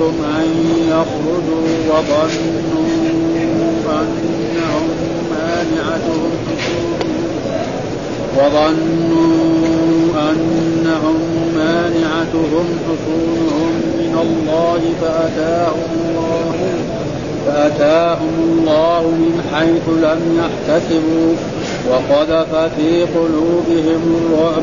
أن يخرجوا وظنوا أنهم مانعتهم وظنوا أنهم مانعتهم حصونهم من الله فأتاهم الله فأتاهم الله من حيث لم يحتسبوا وقذف في قلوبهم الرعب.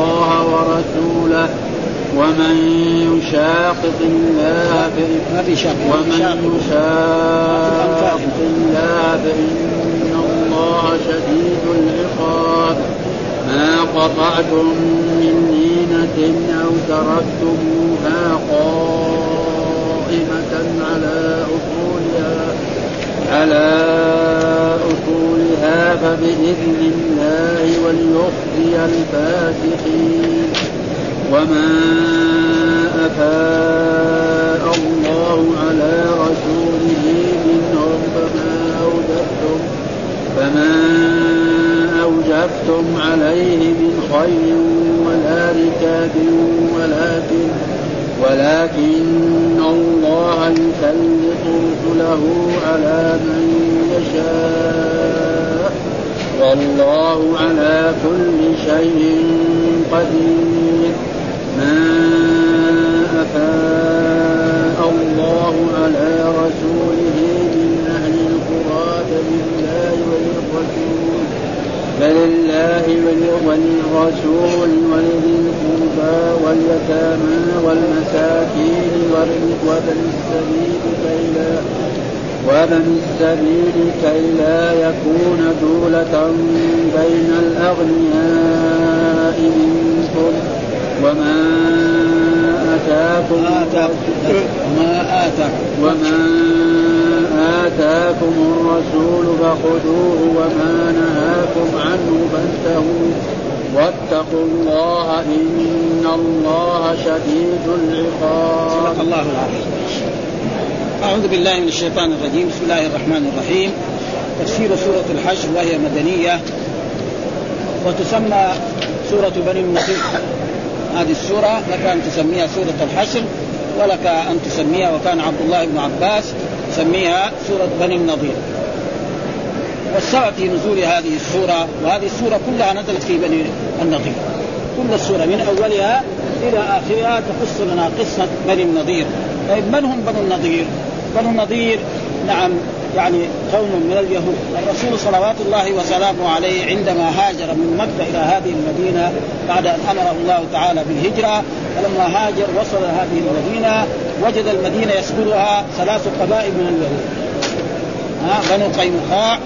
الله ورسوله ومن يشاقق الله ومن يشاقق الله فإن الله شديد العقاب. ما قطعتم من لينة أو تركتموها قائمة على أصولها. على أصولها فبإذن الله وليخزي الفاسقين وما أفاء الله على رسوله منهم فما أوجفتم فما أوجفتم عليه من خير ولا ركاب ولكن ولكن الله يسلط رسله على من يشاء. والله على كل شيء قدير. ما أفاء الله على رسوله من أهل القرى فلله وللرسول. فلله وللرسول ولذي واليتامى والمساكين وابن السبيل كي لا وابن السبيل كي لا يكون دولة بين الأغنياء منكم. وما آتاكم وما آتاكم. وما آتاكم الرسول فخذوه وما نهاكم عنه فانتهوا. واتقوا الله إن الله شديد العقاب. الله العظيم. أعوذ بالله من الشيطان الرجيم. بسم الله الرحمن الرحيم. تفسير سورة الحشر وهي مدنية. وتسمى سورة بني النضير هذه السورة لك أن تسميها سورة الحشر ولك أن تسميها وكان عبد الله بن عباس يسميها سورة بني النضير. والسبب في نزول هذه السورة وهذه السورة كلها نزلت في بني النضير كل السورة من أولها إلى آخرها تقص لنا قصة بني النضير طيب من هم بنو النضير؟ بنو النضير نعم يعني قوم من اليهود. الرسول صلوات الله وسلامه عليه عندما هاجر من مكة إلى هذه المدينة بعد أن أمره الله تعالى بالهجرة فلما هاجر وصل هذه المدينة وجد المدينة يسكنها ثلاث قبائل من اليهود. ها بنو قينقاع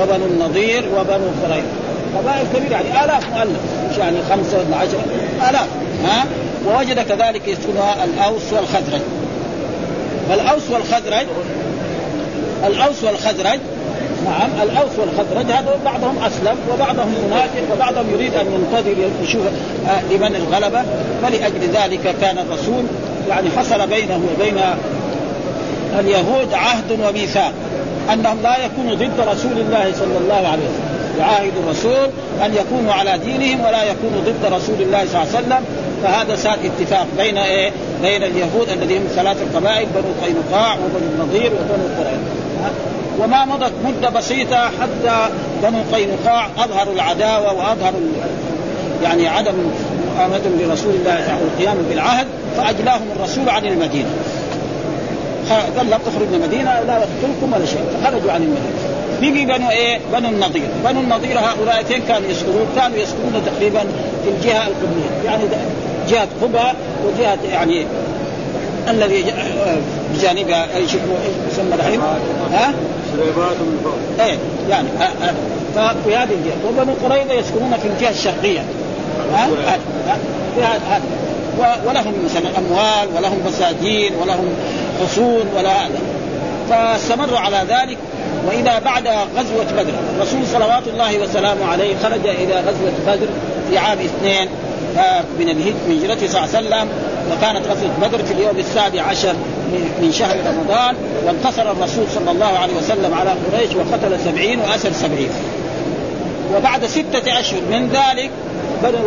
وبنو النضير وبنو قريظة. قبائل كبيرة يعني. آلاف مؤلف. مش يعني خمسة ولا عشرة آلاف. ها؟ ووجد كذلك يسكنها الأوس والخزرج. فالأوس والخزرج الأوس والخزرج نعم الأوس والخزرج هذا بعضهم أسلم وبعضهم منافق وبعضهم يريد أن ينتظر يشوف لمن الغلبة. فلأجل ذلك كان الرسول يعني حصل بينه وبين اليهود عهد وميثاق أنهم لا يكونوا ضد رسول الله صلى الله عليه وسلم. يعاهد الرسول أن يكونوا على دينهم ولا يكونوا ضد رسول الله صلى الله عليه وسلم. فهذا صار اتفاق بين إيه؟ بين اليهود الذين ثلاث القبائل بنو قينقاع وبنو النضير وبنو قريظة. وما مضت مدة بسيطة حتى بنو قينقاع أظهروا العداوة وأظهروا يعني عدم مؤامنتهم لرسول الله والقيام بالعهد فأجلاهم الرسول عن المدينة. قال لهم اخرجوا من المدينة لا اقتلكم ولا شيء. فخرجوا عن المدينة. بقي بنو إيه؟ بنو النضير، بنو النضير هؤلاء فين كانوا يسكنون؟ كانوا يسكنون تقريبا في الجهة القبليه، يعني جهة قبى وجهة يعني الذي بجانبها أي شيء يسمى الحين ها؟ من فوق إيه يعني ففي هذه الجهة. وبنو قريظة يسكنون في الجهة الشرقية. ها؟ في هذا ولهم مثلا أموال ولهم مساجين ولهم حصون ولا هذا. فاستمروا على ذلك. وإذا بعد غزوة بدر الرسول صلوات الله وسلامه عليه خرج إلى غزوة بدر في عام اثنين من الهجرة صلى الله عليه وسلم. وكانت غزوة بدر في اليوم السابع عشر من شهر رمضان. وانتصر الرسول صلى الله عليه وسلم على قريش وقتل سبعين وأسر سبعين. وبعد ستة أشهر من ذلك بدر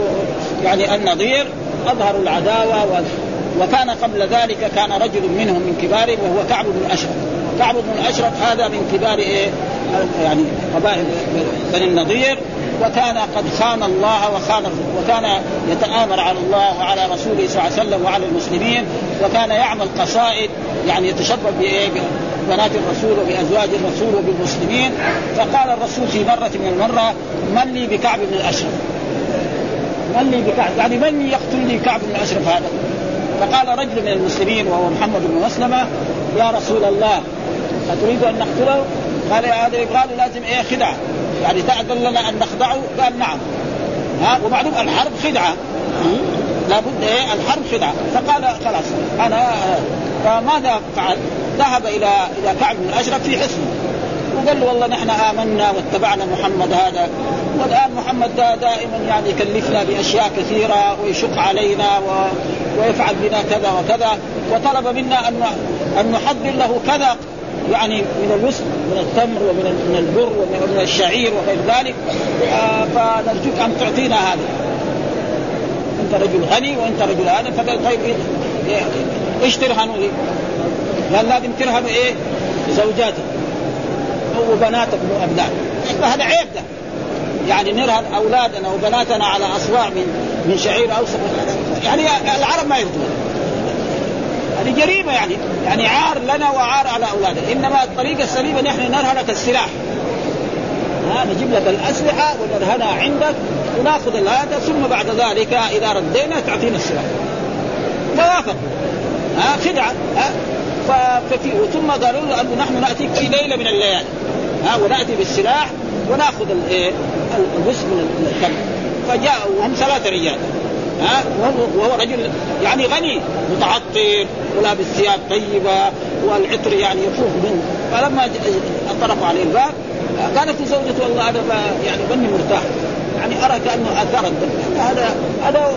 يعني النظير أظهروا العداوة وكان قبل ذلك كان رجل منهم من كبارهم وهو كعب بن الأشرف. كعب بن الأشرف هذا من كبار إيه يعني قبائل بني النضير وكان قد خان الله وخان وكان يتآمر على الله وعلى رسوله صلى الله عليه وسلم وعلى المسلمين وكان يعمل قصائد يعني يتشبه ببنات الرسول وبأزواج الرسول وبالمسلمين. فقال الرسول في مرة من المرة من لي بكعب بن الأشرف. من لي بكعب يعني من يقتلني كعب بن الأشرف هذا؟ فقال رجل من المسلمين وهو محمد بن مسلمة يا رسول الله أتريد أن نقتله؟ قال هذا يبغى لازم إيه خدعة. يعني تأذن لنا أن نخدعه؟ قال نعم. ها؟ ومعلوم الحرب خدعة. لابد إيه الحرب خدعة. فقال خلاص أنا فماذا فعل؟ ذهب إلى إلى كعب بن الأشرف في حصنه. وقال له والله نحن آمنا واتبعنا محمد هذا. والآن محمد دا دائما يعني يكلفنا بأشياء كثيرة ويشق علينا و... ويفعل بنا كذا وكذا. وطلب منا أن أن نحضر له كذا يعني من الوسط من التمر ومن من البر ومن الشعير وغير ذلك. آه فنرجوك أن تعطينا هذا. أنت رجل غني وأنت رجل هذا فقال طيب إيه إيش ترهنوا لي؟ قال لازم ترهنوا إيه؟ زوجاتك. وبناتك وابنائك فهذا عيب ده. يعني نرهن أولادنا وبناتنا على أصواع من من شعير أو يعني العرب ما يرضون هذه جريمة يعني. يعني عار لنا وعار على أولادنا. إنما الطريقة السليمه نحن نرهنك السلاح. ها نجيب لك الأسلحة ونرهنها عندك وناخذ هذا ثم بعد ذلك إذا ردينا تعطينا السلاح. فوافق ها خدعة. ها ففي ثم قالوا له انه نحن ناتيك في ليلة من الليالي. ها ونأتي بالسلاح ونأخذ الايه من الكلب. فجاءوا هم ثلاثة رجال. ها وهو رجل يعني غني متعطر ولابس ثياب طيبة والعطر يعني يفوح منه. فلما طرقوا عليه الباب قالت زوجته والله هذا يعني بني مرتاح. يعني أرى كأنه اثار الدم هذا هذا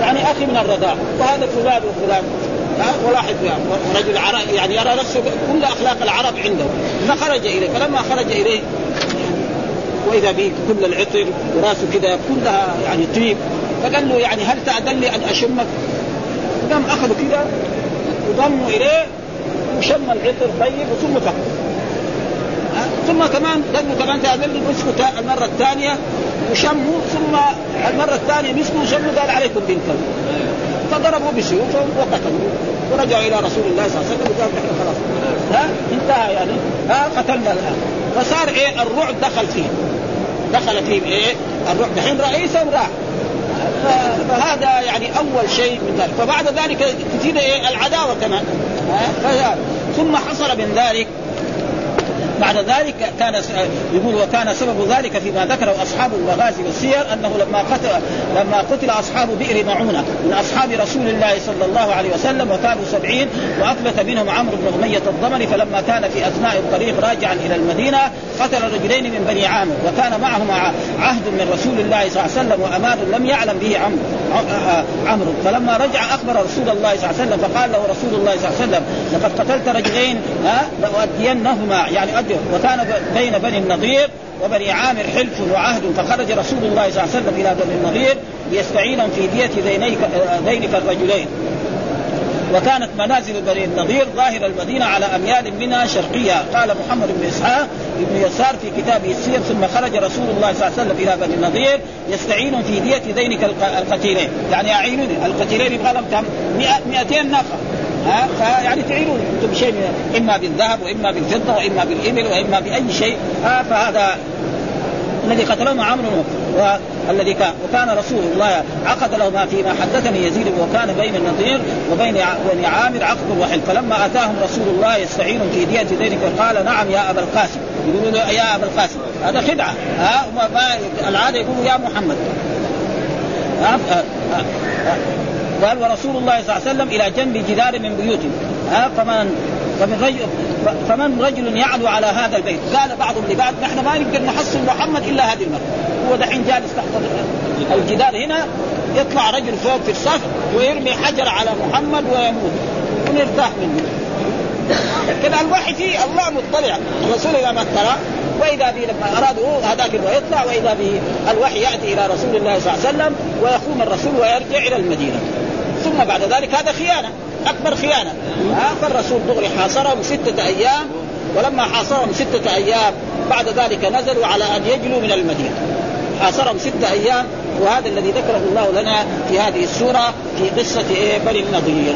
يعني أخي من الرضاع. وهذا فلان وفلان. ولاحظ يعني رجل عرب يعني يرى نفسه كل أخلاق العرب عنده. فخرج إليه فلما خرج إليه وإذا به كل العطر وراسه كذا كلها يعني طيب فقال له يعني هل تأذن لي أن أشمك؟ قام أخذوا كذا وضموا إليه وشم العطر طيب ثم فك ثم كمان قال له كمان تأذن لي مسكوا المرة الثانية وشموا ثم المرة الثانية مسكوا وشموا قال عليكم بالكلب فضربوا بسيوفهم وقتلوا ورجعوا إلى رسول الله صلى الله عليه وسلم وقال نحن خلاص. ها؟ انتهى يعني. ها؟ قتلنا الآن. فصار إيه؟ الرعب دخل فيه. دخل فيه إيه؟ الرعب. دحين رئيسهم راح فهذا يعني أول شيء من ذلك. فبعد ذلك تزيد إيه؟ العداوة كمان. ثم حصل من ذلك بعد ذلك كان يقول وكان سبب ذلك فيما ذكره أصحاب المغازي والسير أنه لما قتل لما قتل أصحاب بئر معونة من أصحاب رسول الله صلى الله عليه وسلم وكانوا سبعين واثبت منهم عمرو بن أمية الضمري فلما كان في أثناء الطريق راجعا إلى المدينة قتل رجلين من بني عامر وكان معهم عهد من رسول الله صلى الله عليه وسلم وأمان لم يعلم به عمرو عمرو. فلما رجع أخبر رسول الله صلى الله عليه وسلم فقال له رسول الله صلى الله عليه وسلم لقد قتلت رجلين ها لأؤدينهما يعني أدي وكان بين بني النضير وبني عامر حلف وعهد فخرج رسول الله صلى الله عليه وسلم إلى بني النضير ليستعينهم في دية ذينيك ذينك الرجلين. وكانت منازل بني النضير ظاهر المدينة على أميال منها شرقية. قال محمد بن إسحاق بن يسار في كتابه السير ثم خرج رسول الله صلى الله عليه وسلم إلى بني النضير يستعين في دية ذينك القتيلين. يعني أعينوني القتيلين يبغى لهم كم؟ 200 ناقة ها؟ فيعني تعينون أنتم بشيء إما بالذهب وإما بالفضة وإما بالإبل وإما بأي شيء. ها؟ فهذا الذي قتلهم عمرو والذي كان وكان رسول الله عقد له ما فيما حدثني يزيد وكان بين النظير وبين بني عامر عقد وحل فلما أتاهم رسول الله يستعين في دية ذلك قال نعم يا أبا القاسم. يقولوا له يا أبا القاسم هذا خدعة. ها؟ العادة يقولوا يا محمد. قال ورسول الله صلى الله عليه وسلم إلى جنب جدار من بيوتهم ها فمن فمن رجل فمن رجل يعلو على هذا البيت. قال بعضهم لبعض نحن ما نقدر نحصل محمد إلا هذه المرة. هو دحين جالس تحت الجدار هنا يطلع رجل فوق في الصف ويرمي حجر على محمد ويموت. ونرتاح منه. كذا الوحي فيه الله مطلع. الرسول إذا ما ترى وإذا به لما أرادوا هذاك يطلع وإذا به الوحي يأتي إلى رسول الله صلى الله عليه وسلم ويقوم الرسول ويرجع إلى المدينة. ثم بعد ذلك هذا خيانة أكبر خيانة. فالرسول دغري حاصرهم ستة أيام ولما حاصرهم ستة أيام بعد ذلك نزلوا على أن يجلوا من المدينة. حاصرهم ستة أيام وهذا الذي ذكره الله لنا في هذه السورة في قصة إيه؟ بني النضير.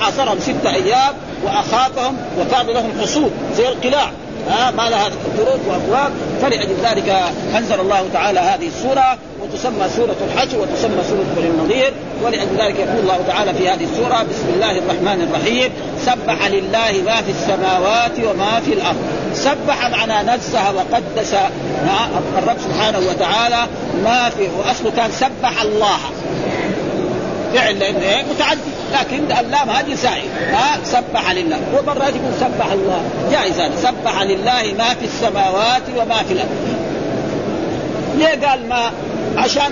حاصرهم ستة أيام وأخافهم وكان لهم حصود زي القلاع. ها ما لها طرق وأبواب. فلأجل ذلك أنزل الله تعالى هذه السورة وتسمى سورة الحج وتسمى سورة بني النضير ولأجل ذلك يقول الله تعالى في هذه السورة بسم الله الرحمن الرحيم سبح لله ما في السماوات وما في الأرض. سبح معنى نزه وقدس. الرب سبحانه وتعالى ما في وأصله كان سبح الله. فعل لأنه إيه متعدي. لكن اللام هذه سائل. ها؟ سبح لله. ومرات يقول سبح الله. جائز هذا. سبح لله ما في السماوات وما في الأرض. ليه قال ما؟ عشان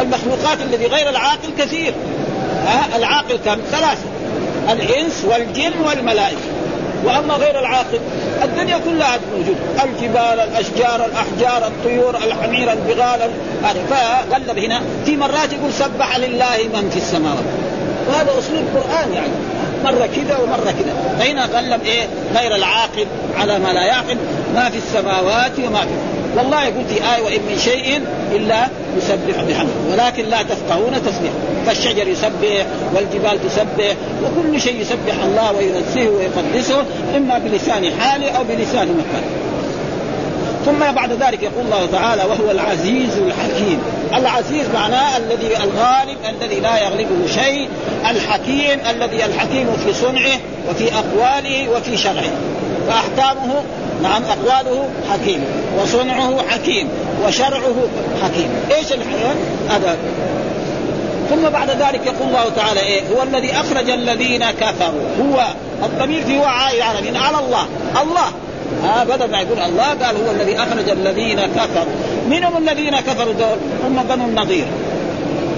المخلوقات الذي غير العاقل كثير. ها؟ العاقل كم؟ ثلاثة. الإنس والجن والملائكة. وأما غير العاقل الدنيا كلها موجودة. الجبال الأشجار الأحجار الطيور الحمير البغال فغلب هنا في مرات يقول سبح لله من في السماوات. وهذا أسلوب قرآن يعني. مرة كذا ومرة كذا. فهنا غلب إيه؟ غير العاقل على ما لا يعقل. ما في السماوات وما في. والله يقول في آية وإن من شيء إلا يسبح بحمده ولكن لا تفقهون تسبيح. فالشجر يسبح والجبال تسبح وكل شيء يسبح الله وينزهه ويقدسه إما بلسان حاله أو بلسان مكان ثم بعد ذلك يقول الله تعالى وهو العزيز الحكيم العزيز معناه الذي الغالب الذي لا يغلبه شيء الحكيم الذي الحكيم في صنعه وفي أقواله وفي شرعه. فأحكامه نعم أقواله حكيم وصنعه حكيم. وشرعه حكيم. إيش الحياة؟ هذا. ثم بعد ذلك يقول الله تعالى إيه؟ هو الذي أخرج الذين كفروا. هو الضمير في هو عائد على من على الله. الله. ها بدل ما يقول الله قال هو الذي أخرج الذين كفروا. من هم الذين كفروا دول؟ هم بنو النضير.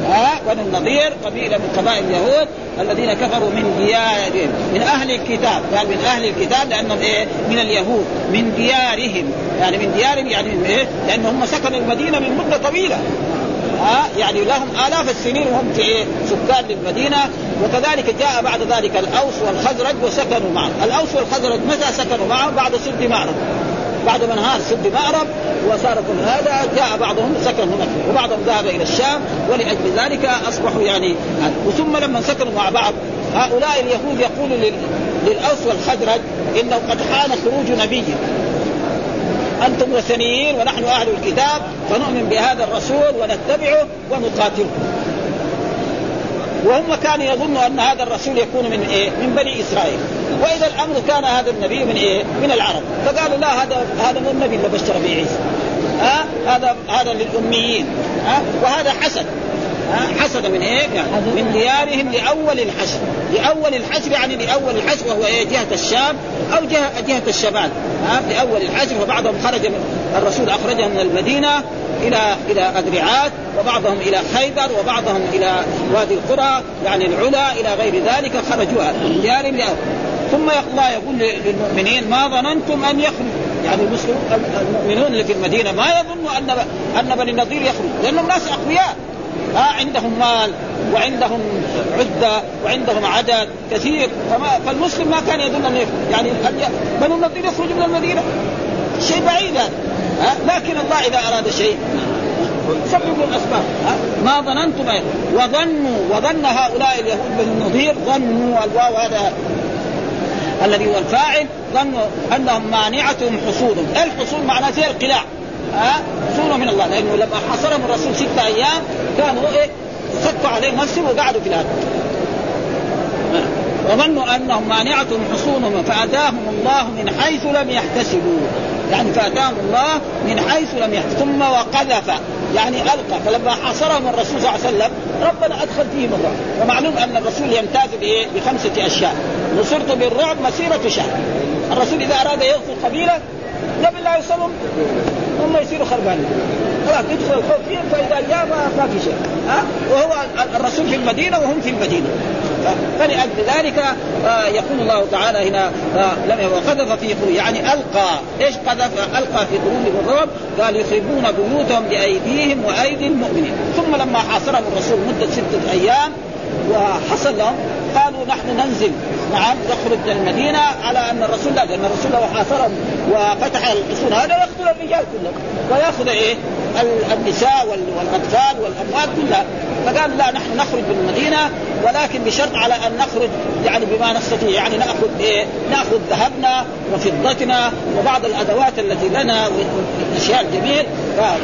ها بنو النضير قبيلة من قبائل اليهود الذين كفروا من ديارهم من أهل الكتاب. قال من أهل الكتاب لأنهم إيه؟ من اليهود من ديارهم. يعني من ديارهم يعني من إيه لانهم سكنوا المدينة من مدة طويلة. ها يعني لهم آلاف السنين وهم في إيه؟ سكان للمدينة. وكذلك جاء بعد ذلك الأوس والخزرج وسكنوا معه الأوس والخزرج متى سكنوا معه بعد سد معرض. بعد ما انهار سد مأرب وصار كل هذا جاء بعضهم سكن هناك وبعضهم ذهب إلى الشام ولأجل ذلك أصبحوا يعني وثم لما سكنوا مع بعض هؤلاء اليهود يقولوا للأوس والخزرج إنه قد حان خروج نبي أنتم وثنيين ونحن أهل الكتاب فنؤمن بهذا الرسول ونتبعه ونقاتله. وهم كانوا يظنوا أن هذا الرسول يكون من إيه؟ من بني إسرائيل. وإذا الأمر كان هذا النبي من إيه؟ من العرب. فقالوا لا هذا هذا مو النبي اللي بشر به عيسى. ها؟ هذا هذا للأميين. ها؟ وهذا حسد ها؟ حسد من إيه؟ يعني من ديارهم لأول الحشر، لأول الحشر يعني لأول الحشر وهو إيه؟ جهة الشام أو جهه جهة الشمال، ها؟ لاول الحشر فبعضهم خرج من الرسول اخرجهم من المدينة إلى إلى ادرعات وبعضهم إلى خيبر وبعضهم إلى وادي القرى يعني العلا إلى غير ذلك خرجوها من ديارهم ثم الله يقول للمؤمنين ما ظننتم أن يخرجوا يعني المؤمنون اللي في المدينة ما يظنوا أن أن بني النضير يخرج لانهم ناس أقوياء. ها عندهم مال وعندهم عدة وعندهم عدد كثير. فما فالمسلم ما كان يظن أن يعني بنو النضير يخرجوا من المدينة؟ شيء بعيد هذا. ها لكن الله إذا أراد شيء. سببوا الأسباب. ها؟ ما ظننتم وظنوا وظن هؤلاء اليهود بن النضير ظنوا الواو هذا الذي هو الفاعل ظنوا أنهم مانعتهم حصولهم، الحصول؟ معناه زي القلاع. ها؟ حصولهم من الله. لأنه لما حصرهم الرسول ستة أيام كانوا إيه؟ خفوا عليه نفسه وقعدوا في الأرض وظنوا أنهم مانعتهم حصونهم فأتاهم الله من حيث لم يحتسبوا. يعني فأتاهم الله من حيث لم يحتسبوا. ثم وقذف. يعني ألقى. فلما حاصرهم الرسول صلى الله عليه وسلم ربنا أدخل فيهم الرعب ومعلوم أن الرسول يمتاز؟ بخمسة أشياء. نصرت بالرعب مسيره شهر. الرسول إذا أراد يغزو قبيلة قبل لا يوصلهم هم يصيروا خربانين. خلاص يدخل الخوف فيهم فإذا جاء ما في شيء. ها؟ وهو الرسول في المدينة وهم في المدينة. فلأجل ذلك آه، يقول الله تعالى هنا آه، لم وقذف في قلوب يعني ألقى. إيش قذف؟ ألقى في قلوبهم الرعب. قال يخربون بيوتهم بأيديهم وأيدي المؤمنين. ثم لما حاصرهم الرسول مدة ستة أيام وحصل لهم قالوا نحن ننزل. نعم يخرج من المدينة على أن الرسول لا لأن الرسول لو حاصرهم وفتح الحصون هذا يقتل الرجال كلهم. ويأخذ إيه؟ النساء والأطفال والاموال كلها فقال لا نحن نخرج من المدينة ولكن بشرط على أن نخرج يعني بما نستطيع يعني نأخذ إيه؟ نأخذ ذهبنا وفضتنا وبعض الأدوات التي لنا والأشياء الجميل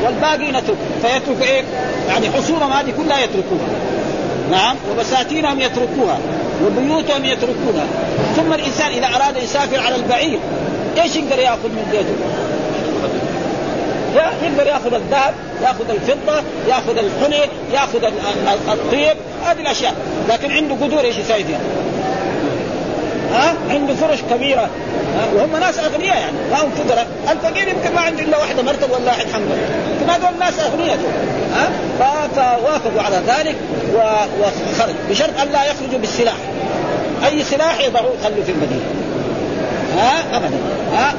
والباقي نترك فيترك إيه؟ يعني حصولهم هذه كلها يتركوها نعم وبساتينهم يتركوها وبيوتهم يتركونها ثم الإنسان إذا أراد يسافر على البعير إيش يقدر يأخذ من بيته؟ يقدر ياخذ الذهب ياخذ الفضة ياخذ الحلي ياخذ الطيب هذه الأشياء. لكن عنده قدور إيش يسوي فيها؟ ها؟ عنده فرش كبيرة. ها؟ وهم ناس أغنياء يعني ما هم فقراء. الفقير يمكن ما عنده إلا واحدة مرتب ولا واحد حمل. لكن هذول ناس أغنياء. ها؟ فوافقوا على ذلك وخرج. بشرط أن لا يخرجوا بالسلاح. أي سلاح يضعوه يخلوا في المدينة. ها؟ ابدا. ها؟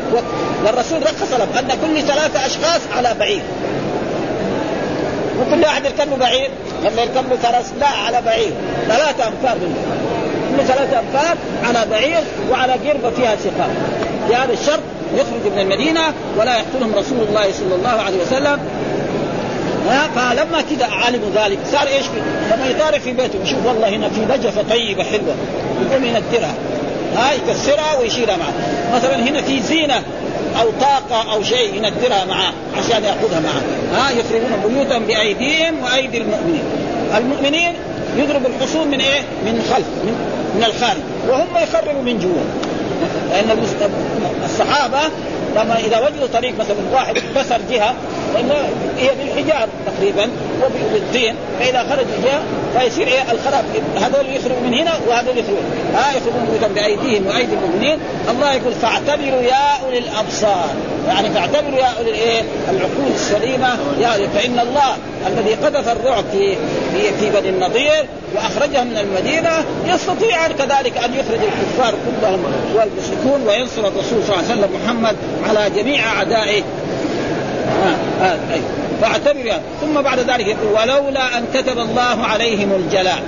والرسول رخص لهم أن كل ثلاثة أشخاص على بعير وكل واحد يركب بعير لما يركب له فرس لا على بعير ثلاثة أمتار منه كل ثلاثة أمتار على بعير وعلى قربة فيها سقاء بهذا الشرط يخرج من المدينة ولا يقتلهم رسول الله صلى الله عليه وسلم. فلما كذا علموا ذلك صار إيش لما يطارق في بيته يشوف والله هنا في نجفة طيبة حلوة. يقوم ينكرها. ها يكسرها ويشيلها معه. مثلا هنا في زينة أو طاقة أو شيء ينكرها معه عشان يأخذها معه. ها يخربون بيوتهم بأيديهم وأيدي المؤمنين. المؤمنين يضرب الحصون من إيه؟ من خلف من, من الخارج. وهم يخربوا من جوا. لأن الصحابة لما إذا وجدوا طريق مثلا واحد كسر جهة هي بالحجار تقريبا وبالطين فإذا خرج جهة فيصير إيه؟ الخراب هذول يخرجوا من هنا وهذول يخرجوا. ها آه يخرجون بيوتا بأيديهم وأيدي المؤمنين. الله يقول فاعتبروا يا أولي الأبصار. يعني فاعتبروا يا أولي الإيه؟ العقول السليمة. يا فإن الله الذي قذف الرعب في في, في بني النضير واخرجهم من المدينة يستطيع كذلك أن يخرج الكفار كلهم والمشركون وينصر الرسول صلى الله عليه وسلم محمد على جميع أعدائه. آه آه أي. فاعتبر يعني. ثم بعد ذلك يقول ولولا أن كتب الله عليهم الجلاء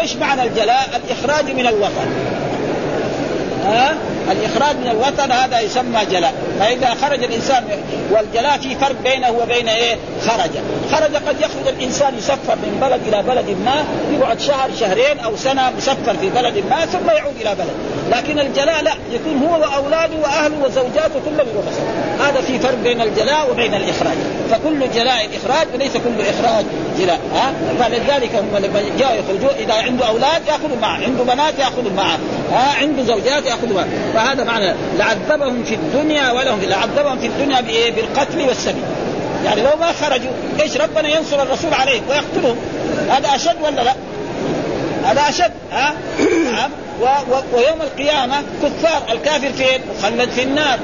إيش معنى الجلاء؟ الإخراج من الوطن ها الإخراج من الوطن هذا يسمى جلاء فإذا خرج الإنسان والجلاء في فرق بينه وبين إيه؟ خرج. خرج قد يخرج الإنسان يسفر من بلد إلى بلد ما يقعد شهر شهرين أو سنة مسفر في بلد ما ثم يعود إلى بلد. لكن الجلاء لا يكون هو وأولاده وأهله وزوجاته كلهم يروحوا هذا في فرق بين الجلاء وبين الإخراج. فكل جلاء إخراج وليس كل إخراج جلاء. ها؟ فلذلك هم لما جاءوا يخرجوا إذا عنده أولاد يأخذوا معه عنده بنات يأخذوا معه ها؟ عنده زوجات يأخذوا معه. فهذا معنى لعذبهم في الدنيا ولهم في لعذبهم في الدنيا بإيه؟ بالقتل والسبي يعني لو ما خرجوا إيش ربنا ينصر الرسول عليهم ويقتلهم هذا أشد ولا لا؟ هذا أشد ها؟ نعم ويوم القيامة كفار الكافر فين؟ مخلد في النار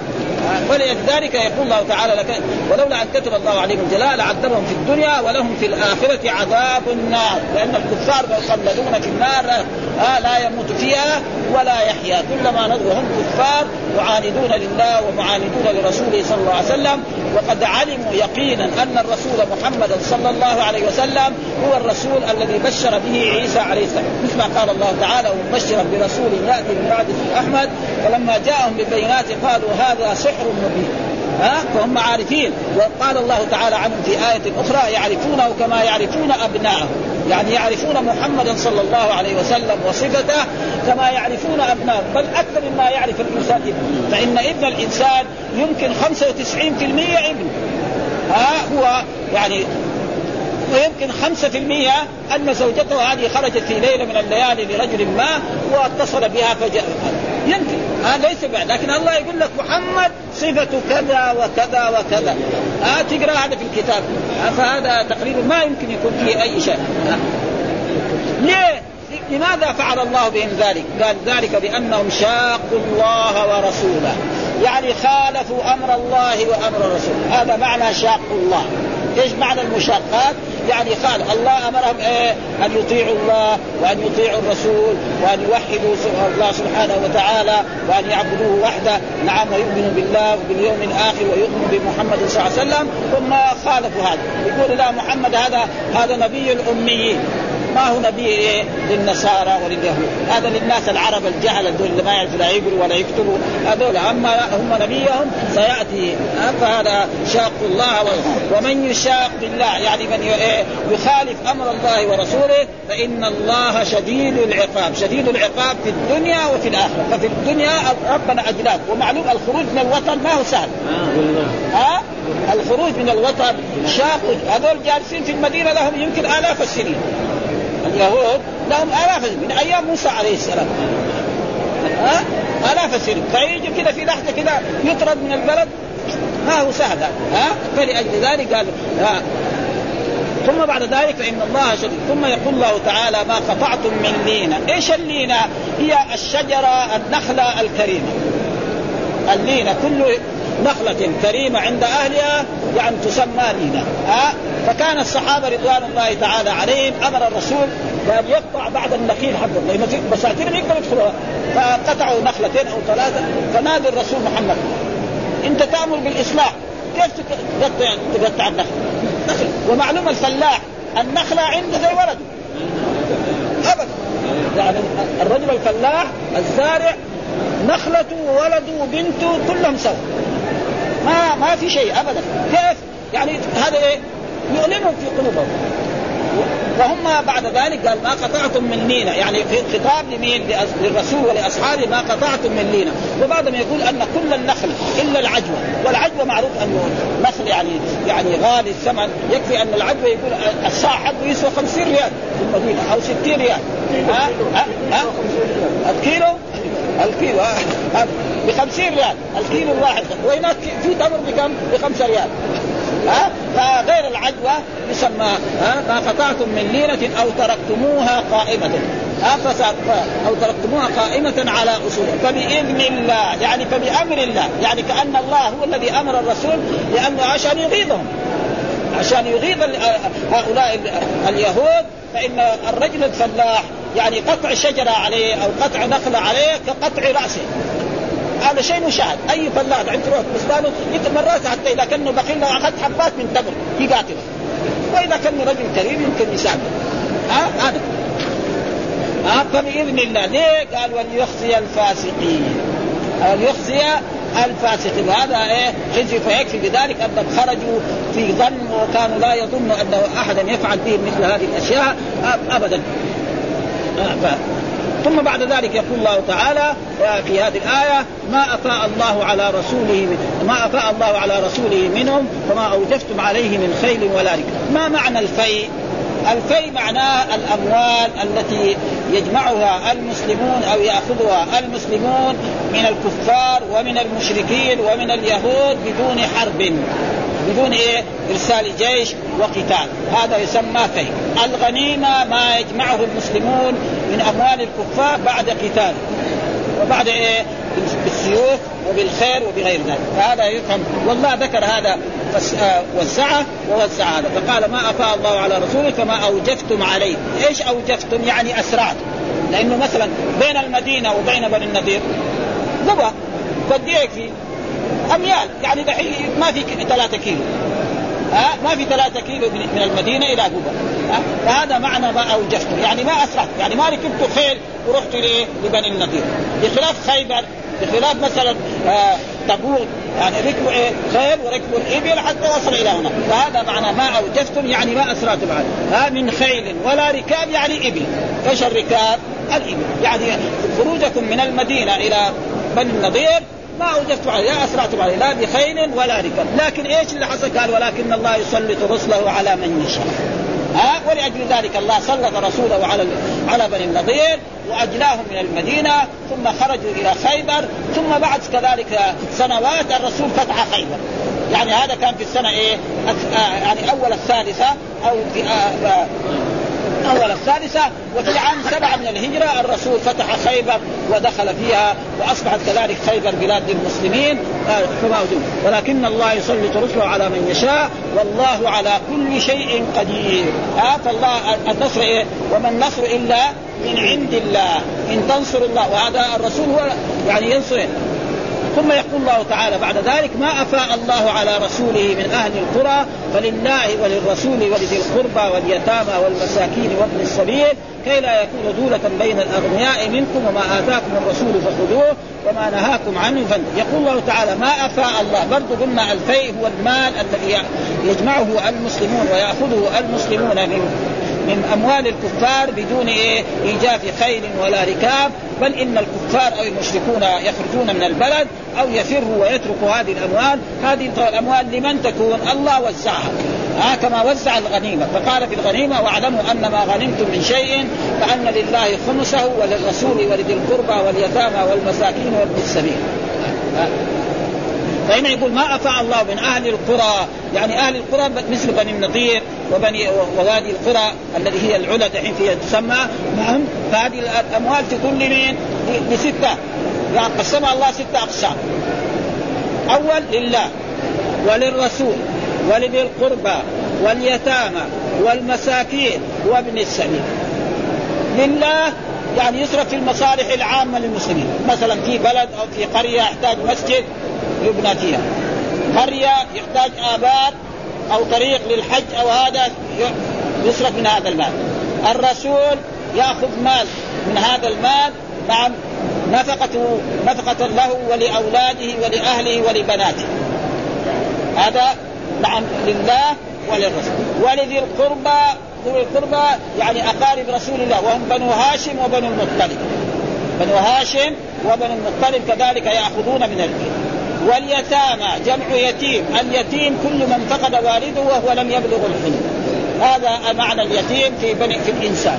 ولذلك يقول الله تعالى لك ولولا أن كتب الله عليهم الجلاء لعذبهم في الدنيا ولهم في الآخرة عذاب النار لأن الكفار يخلدون في النار آه لا يموت فيها ولا يحيا. كلما نظروا هم كفار معاندون لله ومعاندون لرسوله صلى الله عليه وسلم. وقد علموا يقينا أن الرسول محمدا صلى الله عليه وسلم هو الرسول الذي بشر به عيسى عليه السلام. مثل ما قال الله تعالى ومبشرا برسول يأتي من بعد أحمد. فلما جاءهم بالبينات قالوا هذا سحر مبين. ها؟ فهم عارفين. وقال الله تعالى عنهم في آية أخرى يعرفونه كما يعرفون أبناءهم. يعني يعرفون محمدا صلى الله عليه وسلم وصفته كما يعرفون أبناءهم بل أكثر مما يعرف الإنسان ابنه فإن ابن الإنسان يمكن 95% ابن. ها هو يعني ويمكن خمسة في المية أن زوجته هذه خرجت في ليلة من الليالي لرجل ما واتصل بها فجاء. يمكن. هذا آه ليس بعد لكن الله يقول لك محمد صفة كذا وكذا وكذا آه تقرأ هذا في الكتاب آه فهذا تقريبا ما يمكن يكون فيه أي شيء. ليه؟ لماذا فعل الله بهم ذلك؟ قال ذلك بأنهم شاقوا الله ورسوله يعني خالفوا أمر الله وأمر الرسول هذا معنى شاقوا الله إيش معنى المشاقات؟ يعني قال الله أمرهم إيه؟ أن يطيعوا الله وأن يطيعوا الرسول وأن يوحدوا الله سبحانه وتعالى وأن يعبدوه وحده. نعم ويؤمنوا بالله وباليوم الآخر ويؤمنوا بمحمد صلى الله عليه وسلم. ثم خالفوا هذا. يقول لا محمد هذا هذا نبي الأميين. ما هو نبي إيه للنصارى ولليهود. هذا للناس العرب الجهل اللي ما يعرفوا لا يقروا ولا يكتبوا. هذول أما هم نبيهم سياتي فهذا شاق الله ومن يشاق الله يعني من إيه؟ يخالف أمر الله ورسوله فإن الله شديد العقاب شديد العقاب في الدنيا وفي الآخرة. ففي الدنيا ربنا أجلاك. ومعلوم الخروج من الوطن ما هو سهل. ها؟ الخروج من الوطن شاق. هذول جالسين في المدينة لهم يمكن آلاف السنين. اليهود لهم آلاف من أيام موسى عليه السلام. ها؟ آلاف السنين فيجي كذا في لحظة كذا يطرد من البلد. ما هو سهل. ها؟ فلأجل ذلك قال ها. ثم بعد ذلك فإن الله شديد ثم يقول الله تعالى ما قطعتم من لينة. إيش اللينة؟ هي الشجرة النخلة الكريمة. اللينة كل نخلة كريمة عند أهلها يعني تسمى لينة ها؟ فكان الصحابة رضوان الله تعالى عليهم أمر الرسول بأن يقطع بعد النخيل حقهم. لأن بساتين يقدروا يدخلوها. فقطعوا نخلتين أو ثلاثة. فنادى الرسول محمد؟ أنت تأمر بالإصلاح. كيف تقطع تقطع النخل؟ نخل. ومعلوم الفلاح. النخلة عنده زي ولده. أبدا. يعني الرجل الفلاح الزارع نخلته وولده وبنته كلهم سوا. ما ما في شيء ابدا. كيف؟ يعني هذا إيه؟ يؤلمهم في قلوبهم. وهم بعد ذلك قال ما قطعتم من لينة. يعني في خطاب لمين؟ للرسول ولأصحابه ما قطعتم من لينة. وبعضهم يقول أن كل النخل إلا العجوة. والعجوة معروف أنه نخل يعني يعني غالي الثمن. يكفي أن العجوة يقول الصاع حقه يسوى 50 ريال. في المدينة. أو 60 ريال. ها؟ ها؟ ها؟ الكيلو؟ الكيلو. ب 50 ريال. الكيلو الواحد. وهناك في تمر بكم؟ ب 5 ريال. ها؟ فغير العجوة يسمى ها؟ ما قطعتم من لينة أو تركتموها قائمة. أو تركتموها قائمة على أصولها. فبإذن الله يعني فبأمر الله. يعني كأن الله هو الذي أمر الرسول لأنه عشان يغيظهم. عشان يغيظ هؤلاء اليهود فإن الرجل الفلاح يعني قطع شجرة عليه أو قطع نخلة عليه كقطع رأسه. هذا شيء مشاهد. أي فلاح عند تروح بستانه مرات حتى إذا كان بخيل لو أخذ حبات من تمر يقاتله وإذا كان رجل كريم يمكن يساعده. ها؟ هذا. ها؟ فبإذن الله. ليه؟ قال وليخزي الفاسقين؟ وليخزي الفاسقين. وهذا إيه؟ خزي فيكفي بذلك أنهم خرجوا في ظن وكانوا لا يظن أنه احدا يفعل بهم مثل هذه الأشياء ابدا. ثم بعد ذلك يقول الله تعالى في هذه الآية ما أفاء الله على رسوله من ما أفاء الله على رسوله منهم فما أوجفتم عليه من خيل ولا ركب. ما معنى الفيء؟ الفيء معناه الأموال التي يجمعها المسلمون أو يأخذها المسلمون من الكفار ومن المشركين ومن اليهود بدون حرب. بدون إيه؟ إرسال جيش وقتال. هذا يسمى فيء الغنيمة ما يجمعه المسلمون من أموال الكفار بعد قتال. وبعد إيه؟ بالسيوف وبالخير وبغير ذلك. فهذا يفهم. والله ذكر هذا وزعه ووزع هذا. فقال ما افاء الله على رسوله فما أوجفتم عليه. إيش أوجفتم؟ يعني اسرعت لأنه مثلا بين المدينة وبين بني النضير قبى قد يكفي أميال. يعني دحين ما في ثلاثة كيلو. ها؟ ما في ثلاثة كيلو من المدينة إلى قبة فهذا معنى ما أوجفته يعني ما أسرعت. يعني ما ركبت خيل ورحت لبني النضير. بخلاف خيبر بخلاف مثلا آه تبوك يعني ركبوا إيه؟ خيل وركبوا الابل حتى وصل إلى هنا. فهذا معنى ما اوجفتم يعني ما اسرعتم عليه ها؟ من خيل ولا ركاب يعني إبل. إيش الركاب؟ الإبل. يعني خروجكم من المدينة إلى بني النضير ما اوجدتم عليه لا اسرعتم عليه لا بخيل ولا ركاب لكن إيش اللي حصل؟ قال ولكن الله يسلط رسله على من يشاء. ها؟ ولأجل ذلك الله سلط رسوله على على بني النضير وأجلاهم من المدينة ثم خرجوا إلى خيبر ثم بعد كذلك سنوات الرسول فتح خيبر. يعني هذا كان في السنة إيه؟ يعني أول الثالثة أو في اول الثالثة وفي عام سبعة من الهجرة الرسول فتح خيبر ودخل فيها وأصبحت كذلك خيبر بلاد للمسلمين كما ولكن الله يسلط رسله على من يشاء والله على كل شيء قدير. آه فالله النصر إيه؟ وما النصر إلا من عند الله. إن تنصر الله وهذا الرسول هو يعني ينصر ثم يقول الله تعالى بعد ذلك ما أفاء الله على رسوله من أهل القرى فلله وللرسول ولذي القربى واليتامى والمساكين وابن السبيل كي لا يكون دولة بين الأغنياء منكم وما آتاكم الرسول فخذوه وما نهاكم عنه فانتهوا. يقول الله تعالى ما أفاء الله. برضو قلنا الفيء هو المال الذي يجمعه المسلمون ويأخذه المسلمون من من أموال الكفار بدون إيه؟ إيجاف خيل ولا ركاب. بل إن الكفار أو المشركون يخرجون من البلد أو يفروا ويتركوا هذه الأموال. هذه الأموال لمن تكون؟ الله وزعها. ها كما وزع الغنيمة. فقال في الغنيمة واعلموا أن ما غنمتم من شيء فأن لله خمسه وللرسول ولذي القربى واليتامى والمساكين وابن السبيل. فهنا يقول ما أفاء الله من أهل القرى. يعني أهل القرى مثل بني النضير وبني ووادي القرى الذي هي العلا دحين فيها تسمى. نعم فهذه الأموال تكون لمين؟ لستة. يعني قسمها الله ستة أقسام. أول لله وللرسول ولذي القربى واليتامى والمساكين وابن السبيل. لله يعني يصرف في المصالح العامة للمسلمين. مثلا في بلد أو في قرية يحتاج مسجد يبنى فيها. قرية يحتاج آبار أو طريق للحج أو هذا يصرف من هذا المال. الرسول يأخذ مال من هذا المال نعم نفقته نفقة له ولأولاده ولأهله ولبناته. هذا نعم لله وللرسول. ولذي القربى ذوي القربى يعني أقارب رسول الله وهم بنو هاشم وبنو المطلب. بنو هاشم وبنو المطلب كذلك يأخذون من البيت واليتامى جمع يتيم. اليتيم كل من فقد والده وهو لم يبلغ الحلم. هذا معنى اليتيم في بني في الإنسان.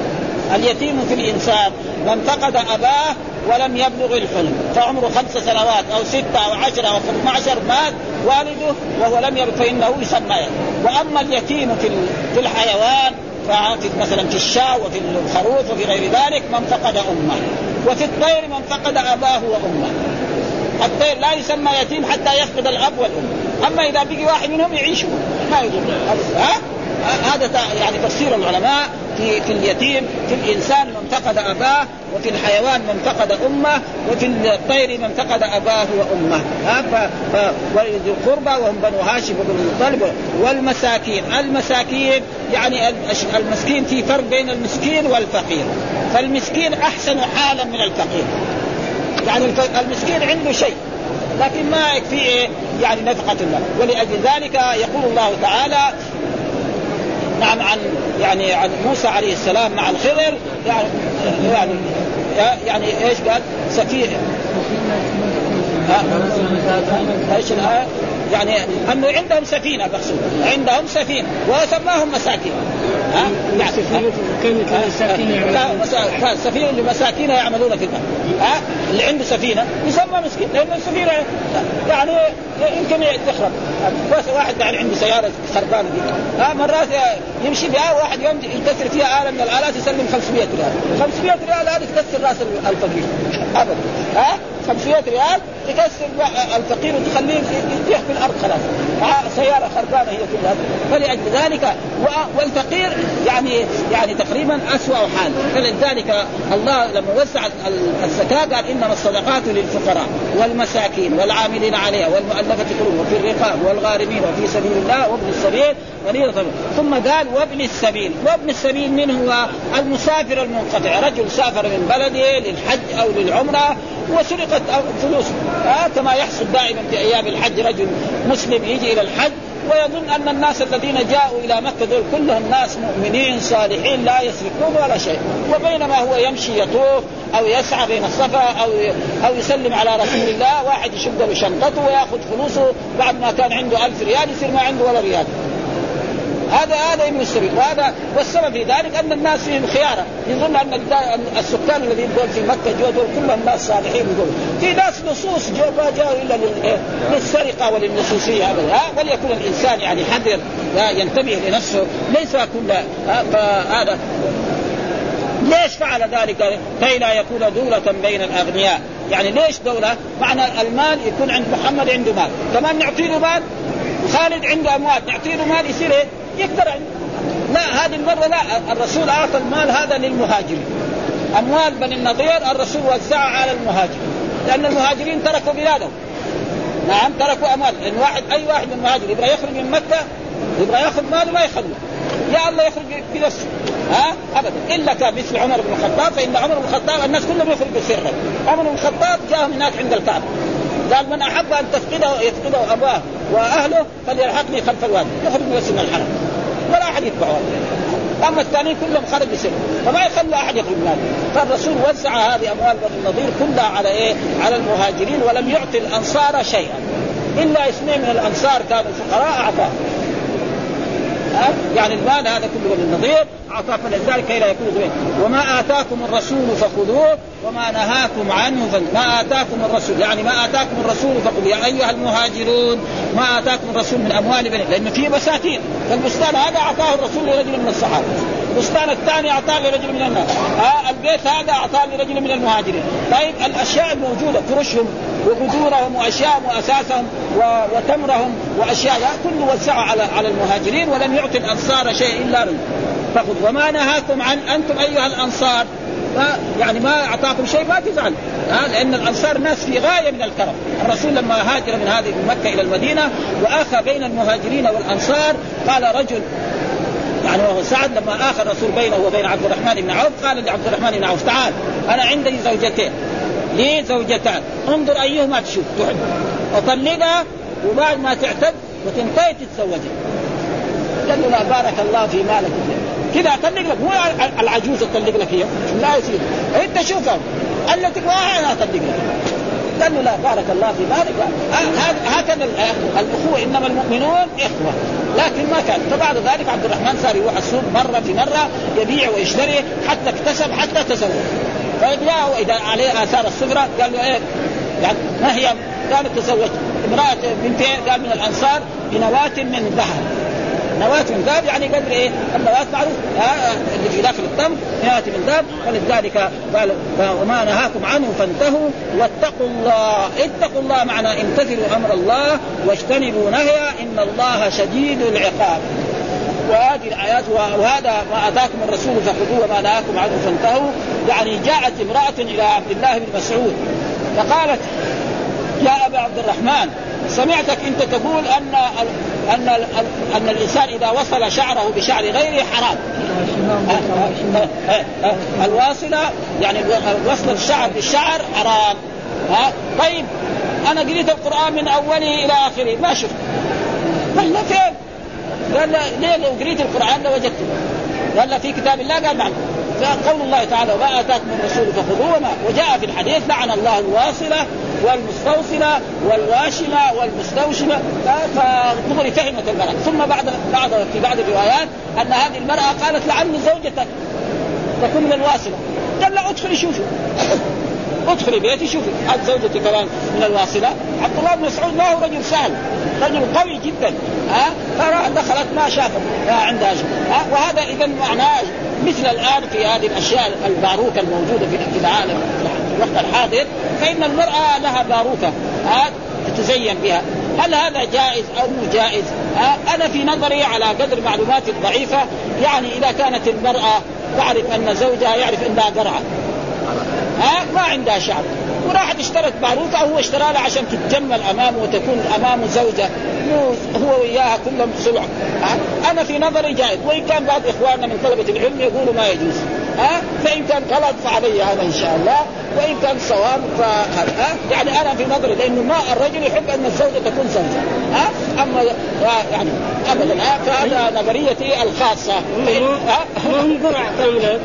اليتيم في الإنسان من فقد أباه ولم يبلغ الحلم. فعمره خمس سنوات أو ستة أو عشرة أو 12 مات والده وهو لم يبلغ فإنه يسمى. وأما اليتيم في في الحيوان ففي مثلا في الشاة وفي الخروف وفي غير ذلك من فقد أمه. وفي الطير من فقد أباه وأمه. الطير لا يسمى يتيم حتى يفقد الأب والأم. أما إذا بقي واحد منهم يعيش. ما يضر ها؟ هذا يعني تفسير العلماء في في اليتيم في الإنسان من فقد أباه وفي الحيوان من فقد أمه وفي الطير من فقد أباه وأمه. ها؟ ف... ف... ولذي القربى وهم بنو هاشم وبنو المطلب والمساكين. المساكين يعني المسكين في فرق بين المسكين والفقير. فالمسكين أحسن حالا من الفقير. يعني المسكين عنده شيء لكن ما يكفي إيه؟ يعني نفقة الله ولأجل ذلك يقول الله تعالى نعم عن يعني عن موسى عليه السلام مع الخضر يعني يعني يعني إيش قال؟ سفينه إيش الآية؟ يعني أنه عندهم سفينة مقصود عندهم سفينة. وسماهم مساكين. ها؟ يعني سفينه سفينة لمساكين يعملون في البحر. ها؟ اللي عنده سفينة يسمى مسكين لأن السفينة يعني يمكن تخرب. بس واحد يعني عنده سيارة خربانة دي. ها مرات يمشي بها واحد يوم يكسر فيها آلة من الآلات يسلم 500 ريال. 500 ريال هذه تكسر رأس الفقير. ابدا. ها؟ 500 ريال تكسر الفقير وتخليه يطيح في الأرض خلاص. سيارة خربانة هي كلها. فلأجل ذلك والفقير يعني يعني تقريبا اسوء حال. فلذلك الله لما وزع الزكاة قال إنما الصدقات للفقراء والمساكين والعاملين عليها والمؤلفة قلوبهم وفي الرقاب والغارمين وفي سبيل الله وابن السبيل فريضة ثم قال وابن السبيل. وابن السبيل من هو المسافر المنقطع. رجل سافر من بلده للحج أو للعمرة وسرقت فلوس. آه كما يحصل دائما في أيام الحج رجل مسلم يجي إلى الحج ويظن أن الناس الذين جاءوا إلى مكة دول كلهم ناس مؤمنين صالحين لا يسرقون ولا شيء. وبينما هو يمشي يطوف أو يسعى بين الصفا أو أو يسلم على رسول الله واحد يشد له شنطته ويأخذ فلوسه بعد ما كان عنده ألف ريال يصير ما عنده ولا ريال. هذا هذا ابن السبيل وهذا والسبب في ذلك أن الناس فيهم خيارة. يظن أن السكان الذين دول في مكة جو دول كلهم ناس صالحين يقول في ناس لصوص جو ما جاءوا إلا للسرقه وللنصوصيه ابدا. وليكن الإنسان يعني حذر ينتبه لنفسه. ليس كل هذا ليش فعل ذلك؟ كي لا يكون دولة بين الأغنياء. يعني ليش دولة؟ معنى المال يكون عند محمد عنده مال. كمان نعطي له مال خالد عنده أموال نعطي له مال يصير إيه؟ يقدر لا هذه المرة لا الرسول أعطى المال هذا للمهاجرين. أموال بني النضير الرسول وزعها على المهاجرين. لأن المهاجرين تركوا بلادهم. نعم تركوا أموال. لأن واحد أي واحد من المهاجرين يبغى يخرج من مكة يبغى ياخذ ماله ما يخلوه. يا الله يخرج بنفسه. ها؟ ابدا. إلا كان مثل عمر بن الخطاب فإن عمر بن الخطاب الناس كلهم يخرجوا سرا. عمر بن الخطاب جاء هناك عند الكعبة. قال من أحب أن تفقده يفقده اباه وأهله فليلحقني خلف الوادي. يخرج بس من الحرم ولا أحد يتبعه أما الثانيين كلهم خرجوا سر فما يخلوا أحد يخرج ماله فالرسول وزع هذه أموال بني النضير كلها على إيه؟ على المهاجرين ولم يعطي الأنصار شيئا. إلا اثنين من الأنصار كانوا فقراء اعطاه يعني المال هذا كله للنظير فلذلك كي لا يكون زوين وما آتاكم الرسول فخذوه وما نهاكم عنه فن... ما آتاكم الرسول يعني ما آتاكم الرسول فخذوه. يا أيها المهاجرون ما آتاكم الرسول من أموال بني لأنه في بساتين فالبستان هذا أعطاه الرسول لرجل من الصحابة. البستان الثاني اعطاه لرجل من الناس. آه البيت هذا اعطاه لرجل من المهاجرين. طيب الأشياء الموجودة فرشهم وبذورهم وأشياء واساسهم وتمرهم وأشياء كله وزعها على على المهاجرين ولم يعطي الأنصار شيء إلا فخذ. وما نهاكم عن أنتم أيها الأنصار. يعني ما أعطاكم شيء ما تزعل. ها لأن الأنصار ناس في غاية من الكرم، الرسول لما هاجر من هذه من مكة إلى المدينة وآخى بين المهاجرين والأنصار قال رجل يعني وهو سعد لما اخى الرسول بينه وبين عبد الرحمن بن عوف قال لعبد الرحمن بن عوف تعال أنا عندي زوجتين لي زوجتان انظر أيهما تشوف تحب. وطلقها وبعد ما تعتد وتنتهي تتزوجها. قال له لا بارك الله في مالك. كذا أطلق لك مو العجوز أطلق لك هي لا يصير. أنت شوفها التي أنا أطلق لك. قال له لا بارك الله في مالك هكذا الأخوة إنما المؤمنون إخوة. لكن ما كان. فبعد ذلك عبد الرحمن صار يروح السوق مرة في مرة يبيع ويشتري حتى اكتسب حتى تزوج. فجاء واذا عليه آثار الصغرى قال له إيه؟ يعني ما هي؟ قال تزوج امرأة بنت قال من الأنصار بنواه من ذهب. نواة من ذهب يعني قدر إيه؟ النواة معروف. اللي في داخل التمر نواة من ذهب. ولذلك قال وما نهاكم عنه فانتهوا واتقوا الله. اتقوا الله معنى امتثلوا أمر الله واجتنبوا نهيه. إن الله شديد العقاب. وهذه الآيات وهذا ما آتاكم الرسول فخذوه وما نهاكم عنه فانتهوا. يعني جاءت امرأة إلى عبد الله بن مسعود فقالت يا أبا عبد الرحمن سمعتك انت تقول ان ان ان الانسان اذا وصل شعره بشعر غيره حرام. الواصلة يعني وصل الشعر بالشعر حرام. ها؟ طيب أنا قريت القرآن من أوله إلى آخره ما شفت. قال فين؟ قال ليه لو قريت القرآن لوجدته؟ قال في كتاب الله قال نعم قول الله تعالى وما آتاكم الرسول فخذوه وما وجاء في الحديث لعن الله الواصلة والمستوصلة والواشمة والمستوشمة. فتغري فهمت المرأة. ثم بعد بعض في بعض الروايات أن هذه المرأة قالت لعل زوجتك تكون من الواصلة. قال لا ادخلي شوفي. ادخلي بيتي شوفي. هذه زوجتي كمان من الواصلة. عبد الله بن مسعود ما هو رجل سهل رجل قوي جدا ها؟ فراح دخلت ما شافت عندها ها؟ وهذا اذا معناه مثل الآن في هذه الأشياء الباروكه الموجودة في العالم في الوقت الحاضر فإن المرأة لها باروكه ها تتزين بها. هل هذا جائز أو مو جائز؟ أنا في نظري على قدر معلوماتي الضعيفة يعني إذا كانت المرأة تعرف أن زوجها يعرف إنها قرعة. ها ما عندها شعر وراحت اشترت باروكة هو اشترى لها عشان تتجمل أمامه وتكون أمامه زوجة. هو وياها كلهم صلع أنا في نظري جائز وإن كان بعض إخواننا من طلبة العلم يقولوا ما يجوز. ها؟ فإن كان غلط فعلي أنا إن شاء الله. وإن كان صواب ف يعني أنا في نظري لأنه ما الرجل يحب أن الزوجة تكون زوجة ها؟ أما يعني ابدا ها؟ فهذا نظريتي الخاصة. ما هم قرعه كامله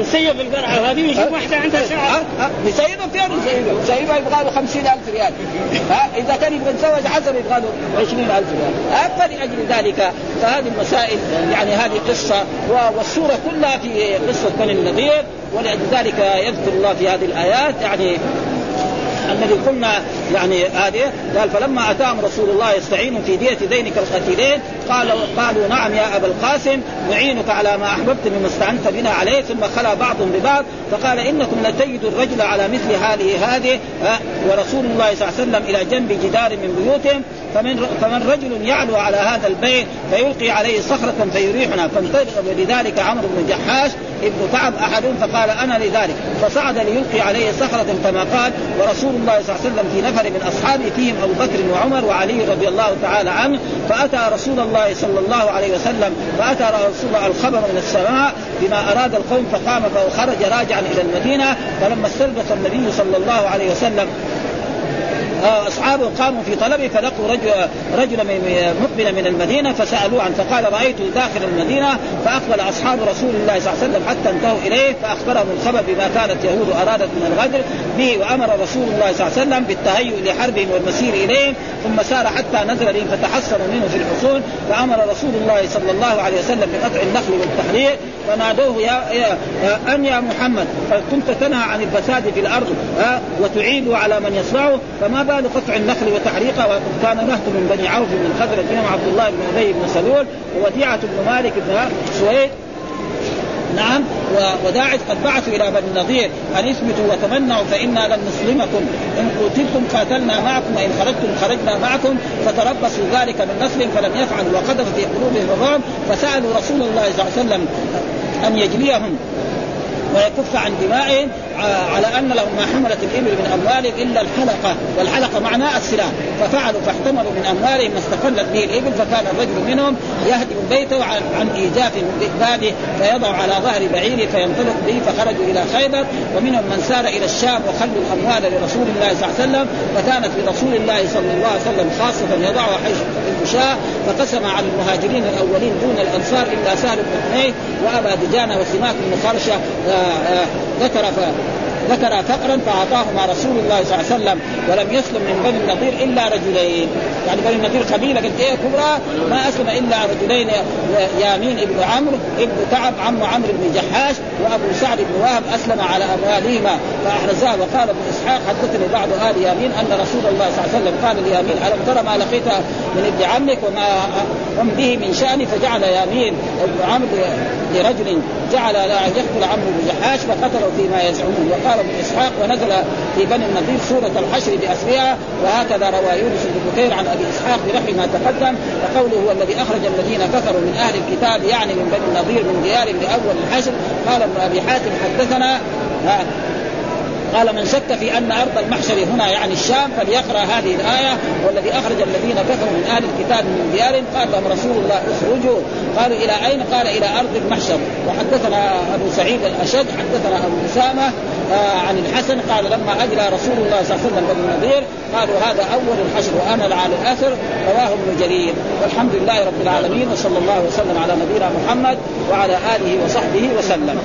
نسيب القرعة هذه ويجيب واحدة عندها شعر. نسيبه فين نسيبه؟ نسيبه يبغى له 50000 ريال. ها؟ إذا كان يبغى يتزوج حسن يبغى له 20000 ريال. ها فلاجل ذلك. فهذه المسائل يعني هذه قصة والسورة كلها في قصة بني النضير ولذلك يذكر الله في هذه الآيات يعني الذي قلنا يعني هذه قال فلما أتاهم رسول الله يستعين في دية ذينك القتيلين قالوا قالوا نعم يا أبا القاسم نعينك على ما أحببت مما استعنت بنا عليه ثم خلا بعضهم ببعض فقال إنكم لتجدوا الرجل على مثل هذه هذه ورسول الله صلى الله عليه وسلم إلى جنب جدار من بيوتهم فمن فمن رجل يعلو على هذا البيت فيلقي عليه صخرة فيريحنا فانطلق لذلك عمرو بن جحاش ابن كعب احدهم فقال أنا لذلك فصعد ليلقي عليه صخرة كما قال ورسول الله صلى الله عليه وسلم في نفر من أصحابه فيهم أبو بكر وعمر وعلي رضي الله تعالى عنه فأتى رسول الله صلى الله عليه وسلم فاتى رسول الله الخبر من السماء بما أراد القوم فقام فخرج راجعا إلى المدينة فلما استلبس النبي صلى الله عليه وسلم. أصحابه قاموا في طلبه فلقوا رجل رجلا مقبلا من المدينة فسألوه عن فقال رايته داخل المدينة؟ فأقبل أصحاب رسول الله صلى الله عليه وسلم حتى انتهوا إليه فأخبرهم الخبر بما كانت يهود أرادت من الغدر به وأمر رسول الله صلى الله عليه وسلم بالتهيؤ لحربهم والمسير إليهم ثم سار حتى نزل بهم فتحصنوا منه في الحصون فأمر رسول الله صلى الله عليه وسلم بقطع النخل والتحريق فنادوه يا, يا أن يا محمد كنت تنهى عن الفساد في الأرض وتعيب على من يصنعه فما بال قطع النخل وتحريقه وكان نهت من بني عوف من خزرج منهم عبد الله بن أبي بن سلول ووديعة بن مالك بن سويد. نعم وداعش قد بعثوا إلى بني النضير أن اثبتوا وتمنعوا فإنا لن نسلمكم. إن قتلتم قاتلنا معكم وإن خرجتم خرجنا معكم. فتربصوا ذلك من نسل فلم يفعلوا وقذف في قلوبهم الرعب. فسألوا رسول الله صلى الله عليه وسلم أن يجليهم. ويكف عن دمائهم على أن لهم ما حملت الإبل من أموالهم إلا الحلقة. والحلقة معناه السلاح ففعلوا فاحتملوا من أموالهم ما استقلت به الإبل فكان الرجل منهم يهدم بيته عن, إيجاف بابه فيضع على ظهر بعيره فينطلق به فخرجوا إلى خيبر. ومنهم من سار إلى الشام وخلوا الأموال لرسول الله صلى الله عليه وسلم. فكانت لرسول الله صلى الله عليه وسلم خاصة يضعها حيث المشاة فقسم على المهاجرين الأولين دون الأنصار إلا سهل بن حنيف وأبا دجانه وسماك بن خرشة. ذكر ذكر فقرا فأعطاهما رسول الله صلى الله عليه وسلم ولم يسلم من بني النضير إلا رجلين. يعني بني النضير قبيلة قلت إيه كبرى ما أسلم إلا رجلين يامين ابن عمرو ابن كعب عم عمرو بن جحاش وأبو سعد بن وهب أسلم على اموالهما فاحرزاه وقال ابن إسحاق حدثني بعض آل يامين أن رسول الله صلى الله عليه وسلم قال ليامين ألم ترى ما لقيت من ابن عمك وما هم به من شأن فجعل يامين ابن عمرو لرجل جعل لا يقتل عمرو بن جحاش فقتله فيما يزعمون. وقال ابن إسحاق ونزل في بني النضير سورة الحشر بأسرها وهكذا روى يونس بن بكير عن أبي إسحاق بنحو ما تقدم وقوله هو الذي أخرج الذين كفروا من أهل الكتاب يعني من بني النضير من ديارهم لأول الحشر. قال ابن أبي حاتم حدثنا قال من شك في أن أرض المحشر هنا يعني الشام فليقرأ هذه الآية والذي أخرج الذين كفروا من أهل الكتاب من ديارهم قال لهم رسول الله اخرجوا. قالوا إلى أين؟ قال إلى أرض المحشر. وحدثنا أبو سعيد الاشد حدثنا أبو أسامة آه عن الحسن قال لما اجلى رسول الله صلى الله عليه وسلم بن قالوا هذا أول الحشر وأنا على الأثر رواه ابن جرير. والحمد لله رب العالمين وصلى الله وسلم على نبينا محمد وعلى آله وصحبه وسلم.